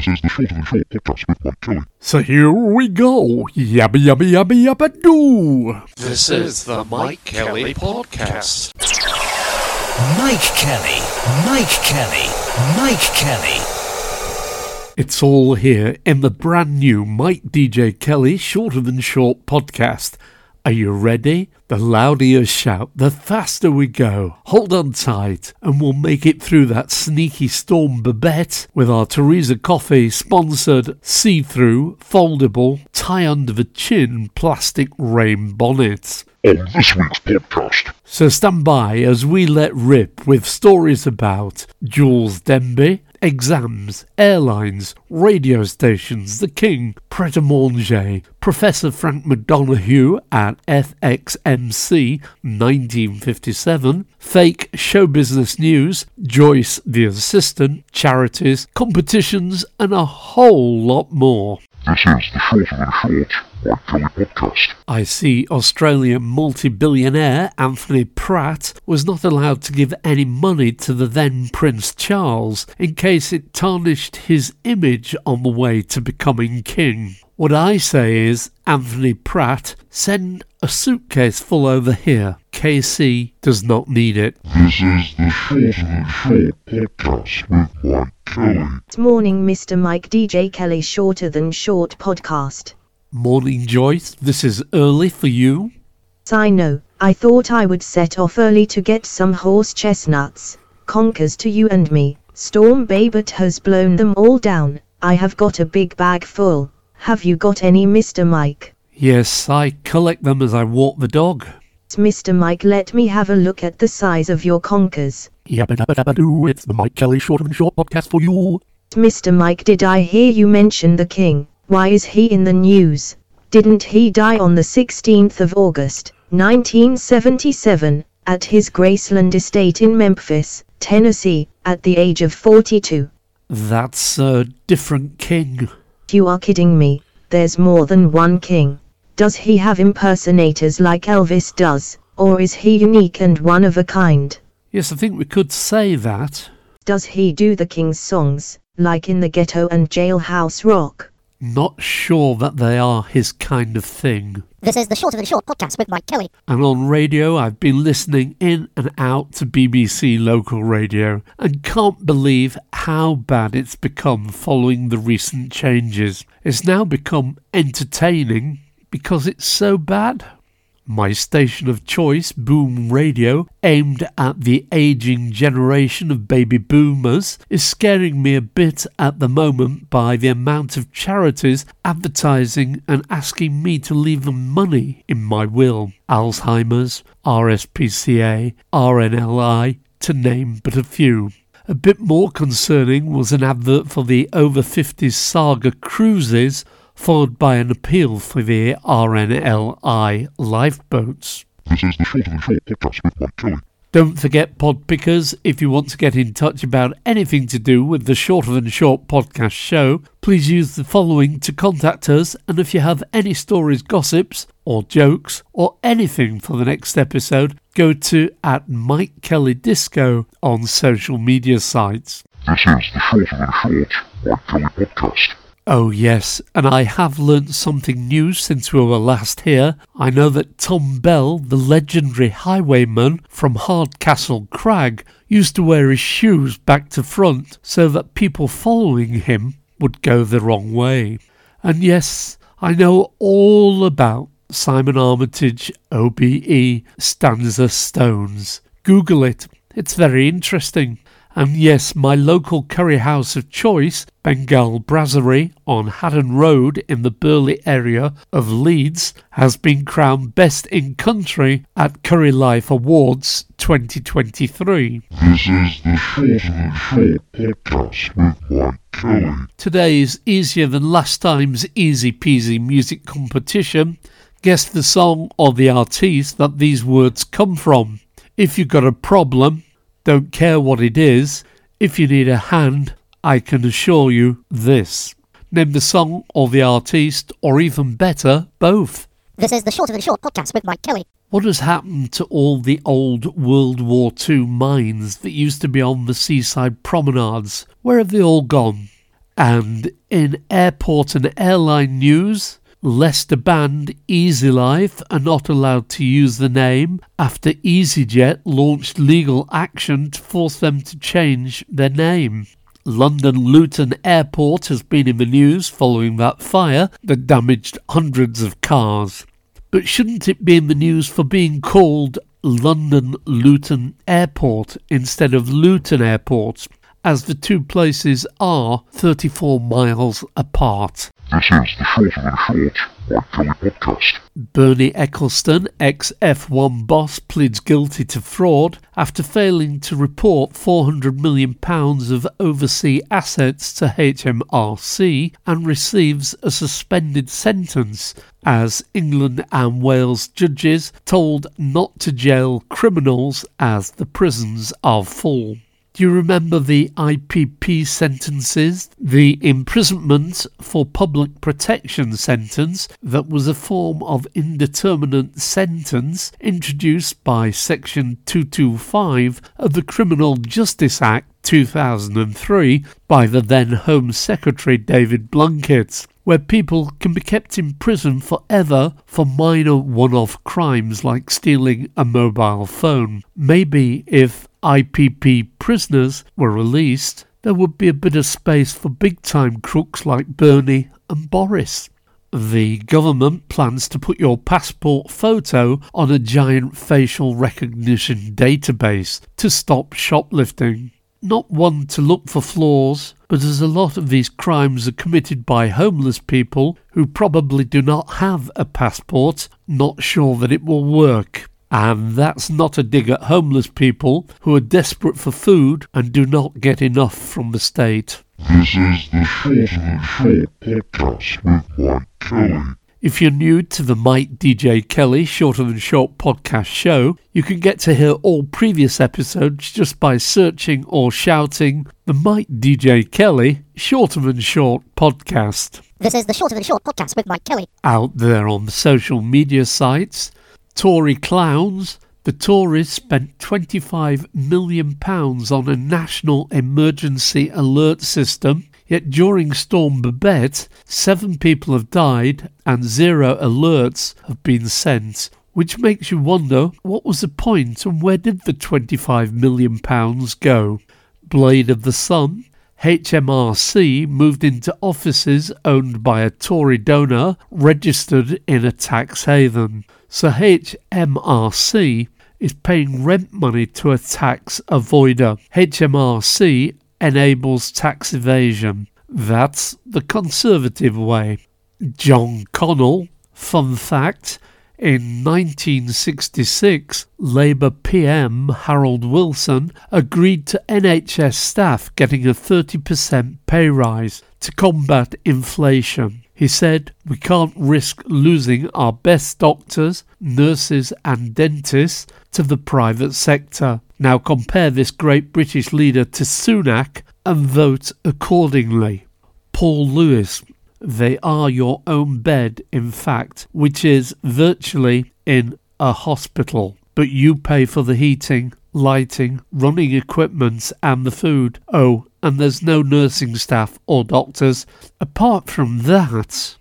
This is the Short and Short podcast with Mike Kelly. So here we go. Yabba yabba yabba yabba doo. This is the Mike Kelly Podcast. Mike Kelly, Mike Kelly, Mike Kelly. It's all here in the brand new Mike DJ Kelly Shorter Than Short podcast. Are you ready? The louder you shout, the faster we go. Hold on tight, and we'll make it through that sneaky storm Babette with our Thérèse Coffey sponsored see through, foldable, tie under the chin plastic rain bonnets. On this week's podcast, So stand by as we let rip with stories about Joolz Denby, exams, airlines, radio stations, the King, Pret a Manger, Professor Frank McDonough at FXMC 1957, fake show business news, Joyce the assistant, charities, competitions, and a whole lot more. this is the Short Mike Kelly podcast. I see Australian multi billionaire Anthony Pratt was not allowed to give any money to the then Prince Charles in case it tarnished his image on the way to becoming king. What I say is, Anthony Pratt, send a suitcase full over here. KC does not need it. This is the Shorter Than Short podcast with Mike Kelly. Morning, Mr. Mike DJ Kelly Shorter Than Short podcast. Morning, Joyce. This is early for you. I know, I thought I would set off early to get some horse chestnuts, conkers to you and me. Storm Babette has blown them all down. I have got a big bag full. Have you got any, Mr. Mike? Yes, I collect them as I walk the dog. Mr. Mike, let me have a look at the size of your conkers. Yabba dabba dabba doo. It's the Mike Kelly Short Than Short podcast for you. Mr. Mike, did I hear you mention the king? Why is he in the news? Didn't he die on the 16th of August, 1977, at his Graceland estate in Memphis, Tennessee, at the age of 42? That's a different king. You are kidding me, there's more than one king. Does he have impersonators like Elvis does, or is he unique and one of a kind? Yes, I think we could say that. Does he do the king's songs, like in the ghetto and jailhouse rock? Not sure that they are his kind of thing. This is the Shorter Than Short podcast with Mike Kelly. And on radio, I've been listening in and out to BBC local radio and can't believe how bad it's become following the recent changes. It's now become entertaining because it's so bad. My station of choice, Boom Radio, aimed at the aging generation of baby boomers, is scaring me a bit at the moment by the amount of charities advertising and asking me to leave them money in my will. Alzheimer's, RSPCA, RNLI, to name but a few. A bit more concerning was an advert for the over 50s Saga Cruises, followed by an appeal for the RNLI lifeboats. This is the Shorter Than Short podcast with Mike Kelly. Don't forget, pod pickers, if you want to get in touch about anything to do with the Shorter Than Short podcast show, please use the following to contact us. And if you have any stories, gossips, or jokes, or anything for the next episode, go to at Mike Kelly Disco on social media sites. This is the Shorter Than Short Mike Kelly podcast. Oh, yes, and I have learnt something new since we were last here. I know that Tom Bell, the legendary highwayman from Hardcastle Crag, used to wear his shoes back to front so that people following him would go the wrong way. And yes, I know all about Simon Armitage OBE stanza stones. Google it, it's very interesting. And yes, my local curry house of choice, Bengal Brasserie on Haddon Road in the Burley area of Leeds, has been crowned Best in Country at Curry Life Awards 2023. This is the Shorter Than Short podcast with Mike Kelly. Today's easier than last time's easy peasy music competition. Guess the song or the artiste that these words come from. If you've got a problem, don't care what it is. If you need a hand, I can assure you this. Name the song or the artiste, or even better, both. This is the Shorter Than Short podcast with Mike Kelly. What has happened to all the old World War II mines that used to be on the seaside promenades? Where have they all gone? And in airport and airline news, Leicester band EasyLife are not allowed to use the name after EasyJet launched legal action to force them to change their name. London Luton Airport has been in the news following that fire that damaged hundreds of cars. But shouldn't it be in the news for being called London Luton Airport instead of Luton Airport, as the two places are 34 miles apart? This is the Shorter Than Short Mike Kelly podcast. Bernie Ecclestone, ex F1 boss, pleads guilty to fraud after failing to report £400 million of overseas assets to HMRC and receives a suspended sentence as England and Wales judges told not to jail criminals as the prisons are full. Do you remember the IPP sentences? The imprisonment for public protection sentence that was a form of indeterminate sentence introduced by Section 225 of the Criminal Justice Act 2003 by the then Home Secretary David Blunkett where people can be kept in prison forever for minor one off crimes like stealing a mobile phone. Maybe if IPP prisoners were released, there would be a bit of space for big time crooks like Bernie and Boris. The government plans to put your passport photo on a giant facial recognition database to stop shoplifting. Not one to look for flaws, but as a lot of these crimes are committed by homeless people who probably do not have a passport, not sure that it will work. And that's not a dig at homeless people who are desperate for food and do not get enough from the state. This is the Shorter Than Short podcast with Mike Kelly. If you're new to the Mike DJ Kelly Shorter Than Short podcast show, you can get to hear all previous episodes just by searching or shouting the Mike DJ Kelly Shorter Than Short podcast This is the Shorter Than Short podcast with Mike Kelly. out there on the social media sites. Tory clowns. The Tories spent £25 million on a national emergency alert system. Yet during Storm Babette, seven people have died and zero alerts have been sent, which makes you wonder what was the point and where did the £25 million go? Blade of the Sun, HMRC moved into offices owned by a Tory donor registered in a tax haven. So HMRC is paying rent money to a tax avoider. HMRC enables tax evasion. That's the Conservative way. John Connell, fun fact, in 1966, Labour PM Harold Wilson agreed to NHS staff getting a 30% pay rise to combat inflation. He said, We can't risk losing our best doctors, nurses, and dentists to the private sector. Now compare this great British leader to Sunak and vote accordingly. Paul Lewis, they are your own bed, in fact, which is virtually in a hospital. But you pay for the heating, lighting, running equipment, and the food. Oh, and there's no nursing staff or doctors. Apart from that,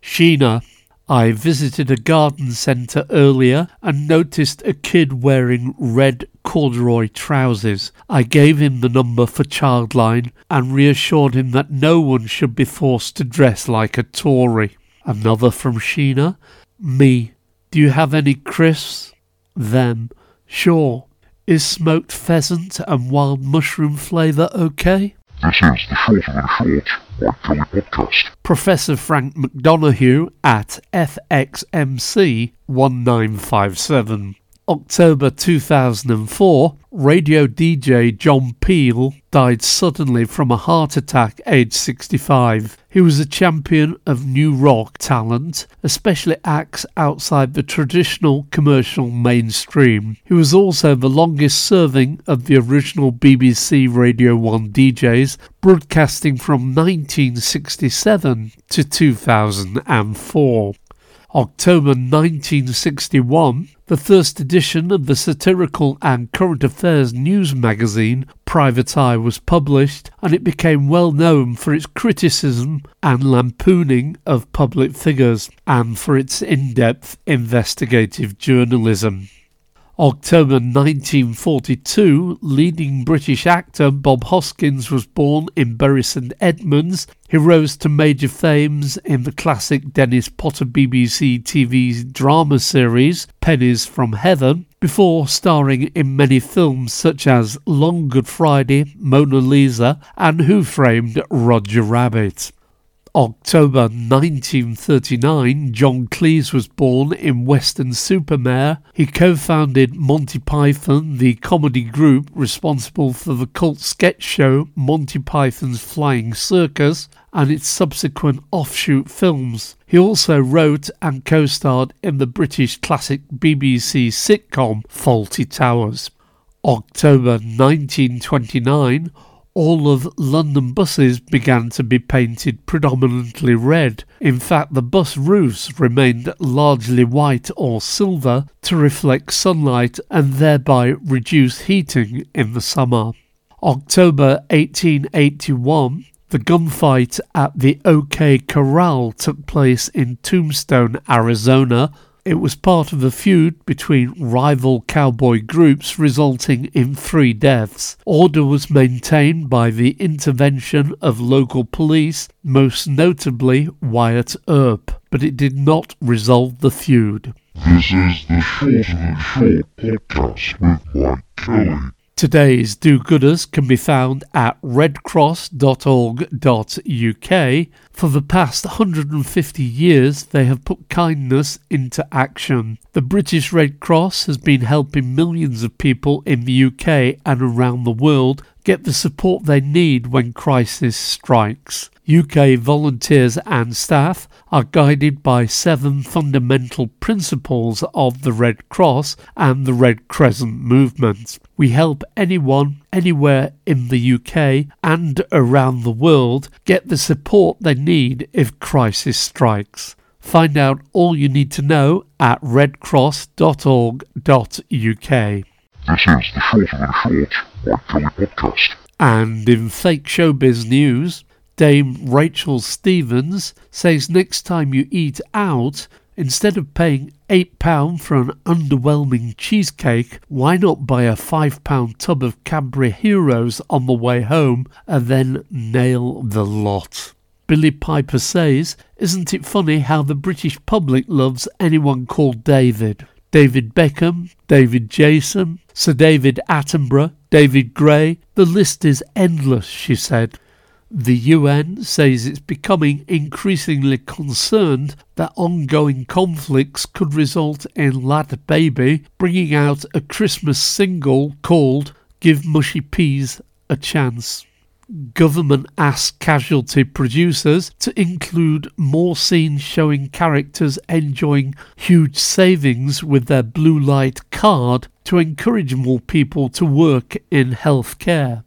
Sheena, I visited a garden centre earlier and noticed a kid wearing red corduroy trousers. I gave him the number for Childline and reassured him that no one should be forced to dress like a Tory. Another from Sheena. Me. Do you have any crisps? Them. Sure. Is smoked pheasant and wild mushroom flavour okay? This is the Shorter Than Short Mike Kelly podcast. Professor Frank McDonough at FXMC 1957. October 2004, radio DJ John Peel died suddenly from a heart attack aged 65. He was a champion of new rock talent, especially acts outside the traditional commercial mainstream. He was also the longest serving of the original BBC Radio 1 DJs, broadcasting from 1967 to 2004. October 1961, the first edition of the satirical and current affairs news magazine Private Eye was published, and it became well known for its criticism and lampooning of public figures and for its in depth investigative journalism. October 1942, leading British actor Bob Hoskins was born in Bury St Edmunds. He rose to major fames in the classic Dennis Potter BBC TV drama series Pennies from Heaven, before starring in many films such as Long Good Friday, Mona Lisa, and Who Framed Roger Rabbit. October 1939, John Cleese was born in Weston-super-Mare. He co founded Monty Python, the comedy group responsible for the cult sketch show Monty Python's Flying Circus and its subsequent offshoot films. He also wrote and co starred in the British classic BBC sitcom Fawlty Towers. October 1929, all of London buses began to be painted predominantly red. In fact, the bus roofs remained largely white or silver to reflect sunlight and thereby reduce heating in the summer. October 1881, the gunfight at the OK Corral took place in Tombstone, Arizona, it was part of a feud between rival cowboy groups, resulting in three deaths. Order was maintained by the intervention of local police, most notably Wyatt Earp, but it did not resolve the feud. This is the Shorter Than Short podcast with Mike Kelly. Today's do gooders can be found at redcross.org.uk. For the past 150 years, they have put kindness into action. The British Red Cross has been helping millions of people in the UK and around the world get the support they need when crisis strikes. UK volunteers and staff are guided by seven fundamental principles of the Red Cross and the Red Crescent movement. We help anyone, anywhere in the UK and around the world get the support they need if crisis strikes. Find out all you need to know at redcross.org.uk. This is the Short Mike Kelly podcast. And in fake showbiz news, Dame Rachel Stevens says next time you eat out, instead of paying £8 for an underwhelming cheesecake, why not buy a £5 tub of Cadbury Heroes on the way home and then nail the lot? Billie Piper says, Isn't it funny how the British public loves anyone called David? David Beckham, David Jason, Sir David Attenborough, David Gray, the list is endless, she said. The UN says it's becoming increasingly concerned that ongoing conflicts could result in LadBaby bringing out a Christmas single called Give Mushy Peas a Chance. Government asked casualty producers to include more scenes showing characters enjoying huge savings with their blue light card to encourage more people to work in healthcare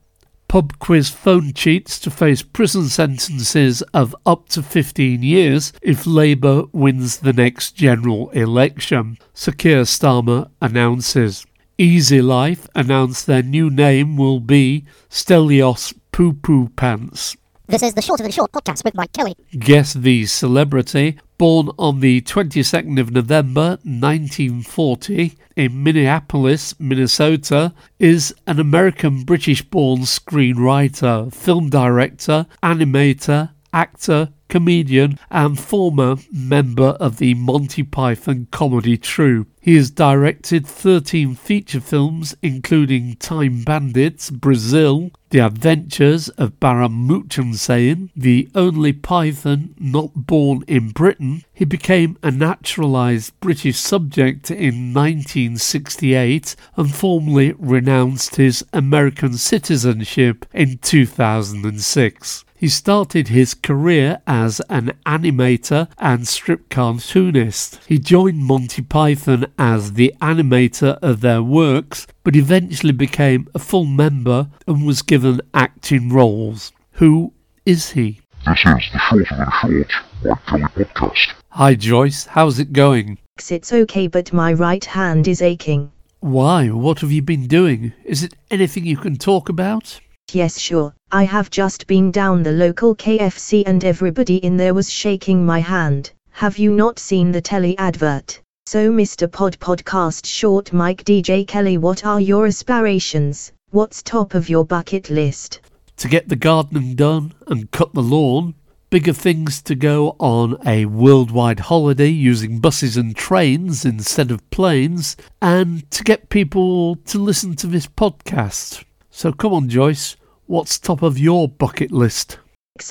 pub quiz phone cheats to face prison sentences of up to 15 years if Labour wins the next general election, Sir Keir Starmer announces. Easy Life announced their new name will be Stelios Poo Poo Pants. This is the Shorter Than Short podcast with Mike Kelly. Guess the celebrity, born on the 22nd of November 1940 in Minneapolis, Minnesota, is an American British born screenwriter, film director, animator, actor, comedian, and former member of the Monty Python comedy troupe. He has directed 13 feature films, including Time Bandits, Brazil, The Adventures of Baron Munchausen, The Only Python Not Born in Britain. He became a naturalised British subject in 1968 and formally renounced his American citizenship in 2006. He started his career as an animator and strip cartoonist. He joined Monty Python as the animator of their works, but eventually became a full member and was given acting roles. Who is he? This is the Shorter Than Short Mike Kelly podcast. Hi Joyce, how's it going? It's okay, but my right hand is aching. Why? What have you been doing? Is it anything you can talk about? Yes, sure. I have just been down the local KFC and everybody in there was shaking my hand. Have you not seen the telly advert? So, Mr. Pod Podcast Short Mike DJ Kelly, what are your aspirations? What's top of your bucket list? To get the gardening done and cut the lawn, bigger things to go on a worldwide holiday using buses and trains instead of planes, and to get people to listen to this podcast. So come on, Joyce, what's top of your bucket list?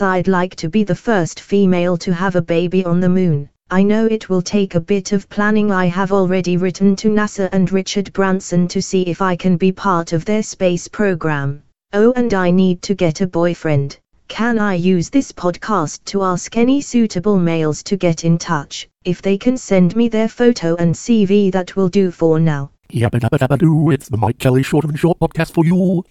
I'd like to be the first female to have a baby on the moon. I know it will take a bit of planning. I have already written to NASA and Richard Branson to see if I can be part of their space program. Oh, and I need to get a boyfriend. Can I use this podcast to ask any suitable males to get in touch? If they can send me their photo and CV, that will do for now. Yabba dabba dabba doo, it's the Mike Kelly Short and Short podcast for you.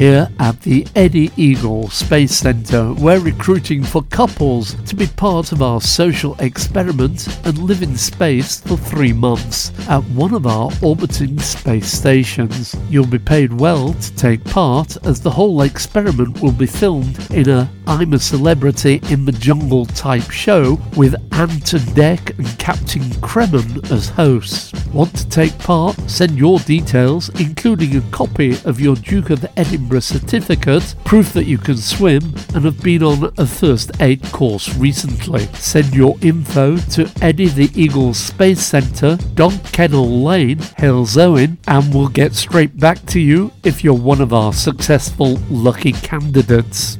Here at the Eddie Eagle Space Centre, we're recruiting for couples to be part of our social experiment and live in space for three months at one of our orbiting space stations. You'll be paid well to take part as the whole experiment will be filmed in a I'm a Celebrity in the Jungle type show with Ant and Dec and Captain Kremmen as hosts. Want to take part? Send your details, including a copy of your Duke of Edinburgh certificate, proof that you can swim, and have been on a first aid course recently. Send your info to Eddie the Eagle Space Centre, Don Kennel Lane, Halesowen, and we'll get straight back to you if you're one of our successful lucky candidates.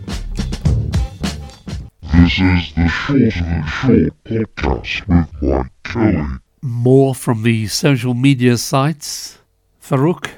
This is the Short and Short podcast with Mike Kelly. More from the social media sites. Farouk,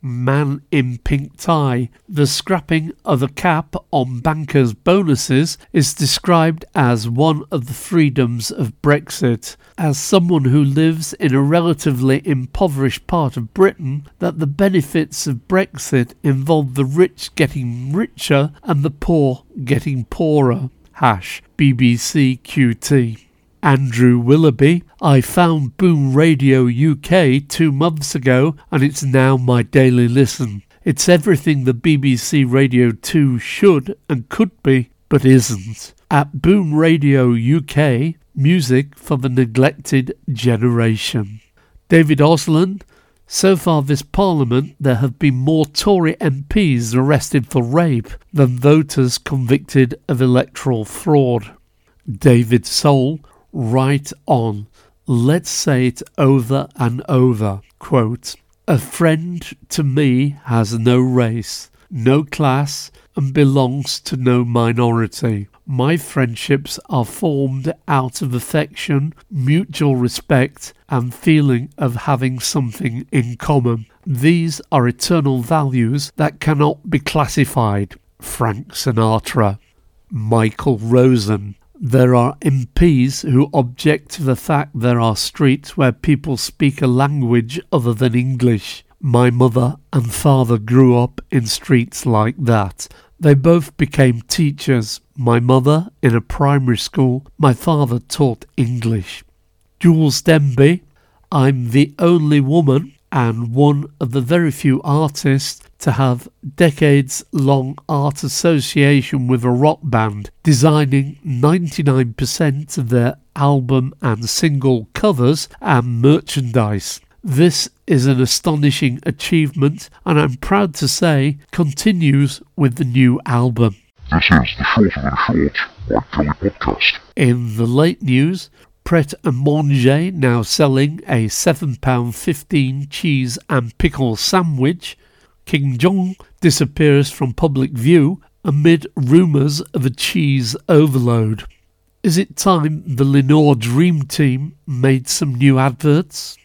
man in pink tie. The scrapping of the cap on bankers' bonuses is described as one of the freedoms of Brexit. As someone who lives in a relatively impoverished part of Britain, that the benefits of Brexit involve the rich getting richer and the poor getting poorer. Hash BBC QT. Andrew Willoughby. I found Boom Radio UK two months ago and it's now my daily listen. It's everything the BBC Radio 2 should and could be, but isn't. At Boom Radio UK, music for the neglected generation. David Osland. So far this Parliament, there have been more Tory MPs arrested for rape than voters convicted of electoral fraud. David Soul, right on. Let's say it over and over. Quote, a friend to me has no race, no class, and belongs to no minority. My friendships are formed out of affection, mutual respect, and feeling of having something in common. These are eternal values that cannot be classified. Frank Sinatra. Michael Rosen. There are MPs who object to the fact there are streets where people speak a language other than English. My mother and father grew up in streets like that. They both became teachers. My mother in a primary school, my father taught English. Joolz Denby, I'm the only woman and one of the very few artists to have decades long art association with a rock band, designing 99% of their album and single covers and merchandise. This is an astonishing achievement, and I'm proud to say continues with the new album. This is the Short and Short Mike Kelly podcast. In the late news, Pret a Manger now selling a £7.15 cheese and pickle sandwich. King Jong disappears from public view amid rumours of a cheese overload. Is it time the Lenore Dream Team made some new adverts?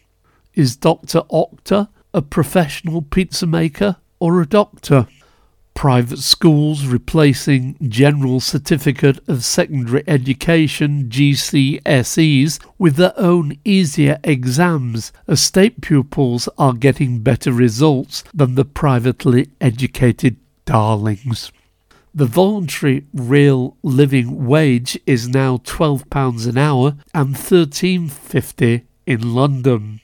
Is Dr. Oetker a professional pizza maker or a doctor? Private schools replacing General Certificate of Secondary Education GCSEs with their own easier exams as state pupils are getting better results than the privately educated darlings. The voluntary real living wage is now £12 an hour and £13.50 in London.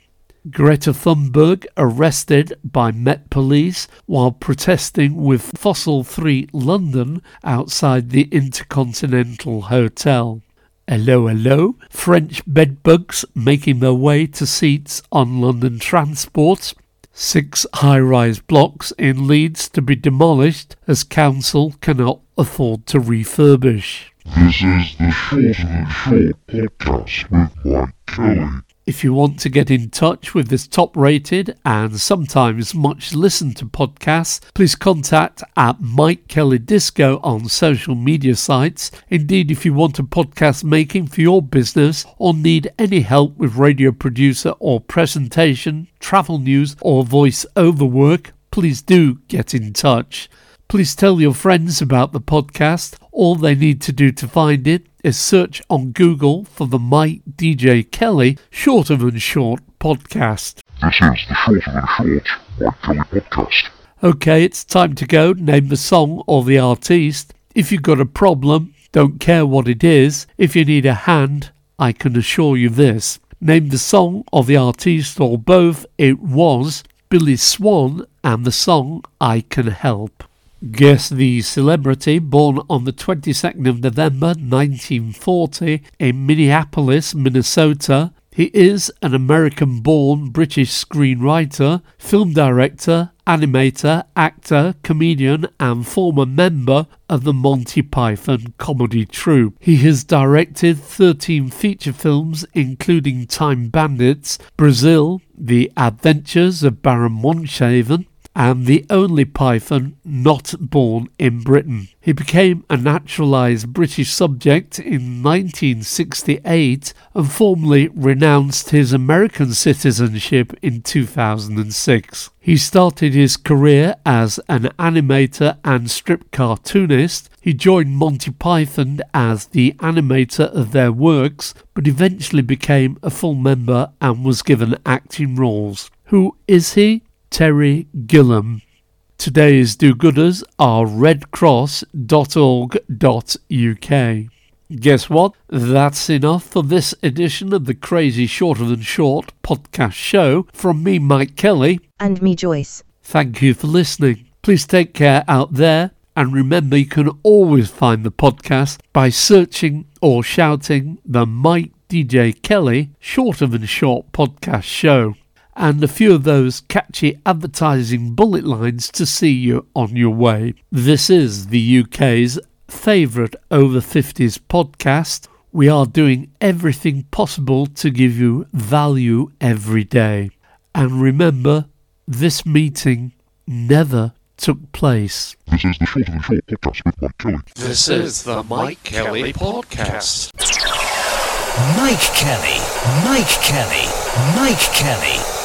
Greta Thunberg arrested by Met Police while protesting with Fossil Free London outside the Intercontinental Hotel. Hello, hello. French bedbugs making their way to seats on London transport. Six high rise blocks in Leeds to be demolished as council cannot afford to refurbish. This is the Shorter Than Short podcast with Mike Kelly. If you want to get in touch with this top rated and sometimes much listened to podcast, please contact at Mike Kelly Disco on social media sites. Indeed, if you want a podcast making for your business or need any help with radio producer or presentation, travel news, or voice over work, please do get in touch. Please tell your friends about the podcast. All they need to do to find it is search on Google for the Mike DJ Kelly Shorter Than Short podcast. This is the Shorter Than Short Mike Kelly podcast. Okay, it's time to go. Name the song or the artiste. If you've got a problem, don't care what it is. If you need a hand, I can assure you this. Name the song or the artiste or both. It was Billy Swan and the song I Can Help. Guess the celebrity, born on the 22nd of November 1940 in Minneapolis, Minnesota. He is an American born British screenwriter, film director, animator, actor, comedian, and former member of the Monty Python comedy troupe. He has directed 13 feature films, including Time Bandits, Brazil, The Adventures of Baron Munchausen, and the only python not born in Britain. He became a naturalised British subject in 1968 and formally renounced his American citizenship in 2006. He started his career as an animator and strip cartoonist. He joined Monty Python as the animator of their works, but eventually became a full member and was given acting roles. Who is he? Terry Gilliam. Today's do gooders are redcross.org.uk. Guess what? That's enough for this edition of the Crazy Shorter Than Short podcast show from me, Mike Kelly. And me, Joyce. Thank you for listening. Please take care out there. And remember, you can always find the podcast by searching or shouting the Mike DJ Kelly Shorter Than Short podcast show and a few of those catchy advertising bullet lines to see you on your way. This is the UK's favourite over 50s podcast. We are doing everything possible to give you value every day. And remember, this meeting never took place. This is the Shorter Than Short podcast with Mike Kelly. This is the Mike Kelly Podcast. Mike Kelly, Mike Kelly, Mike Kelly.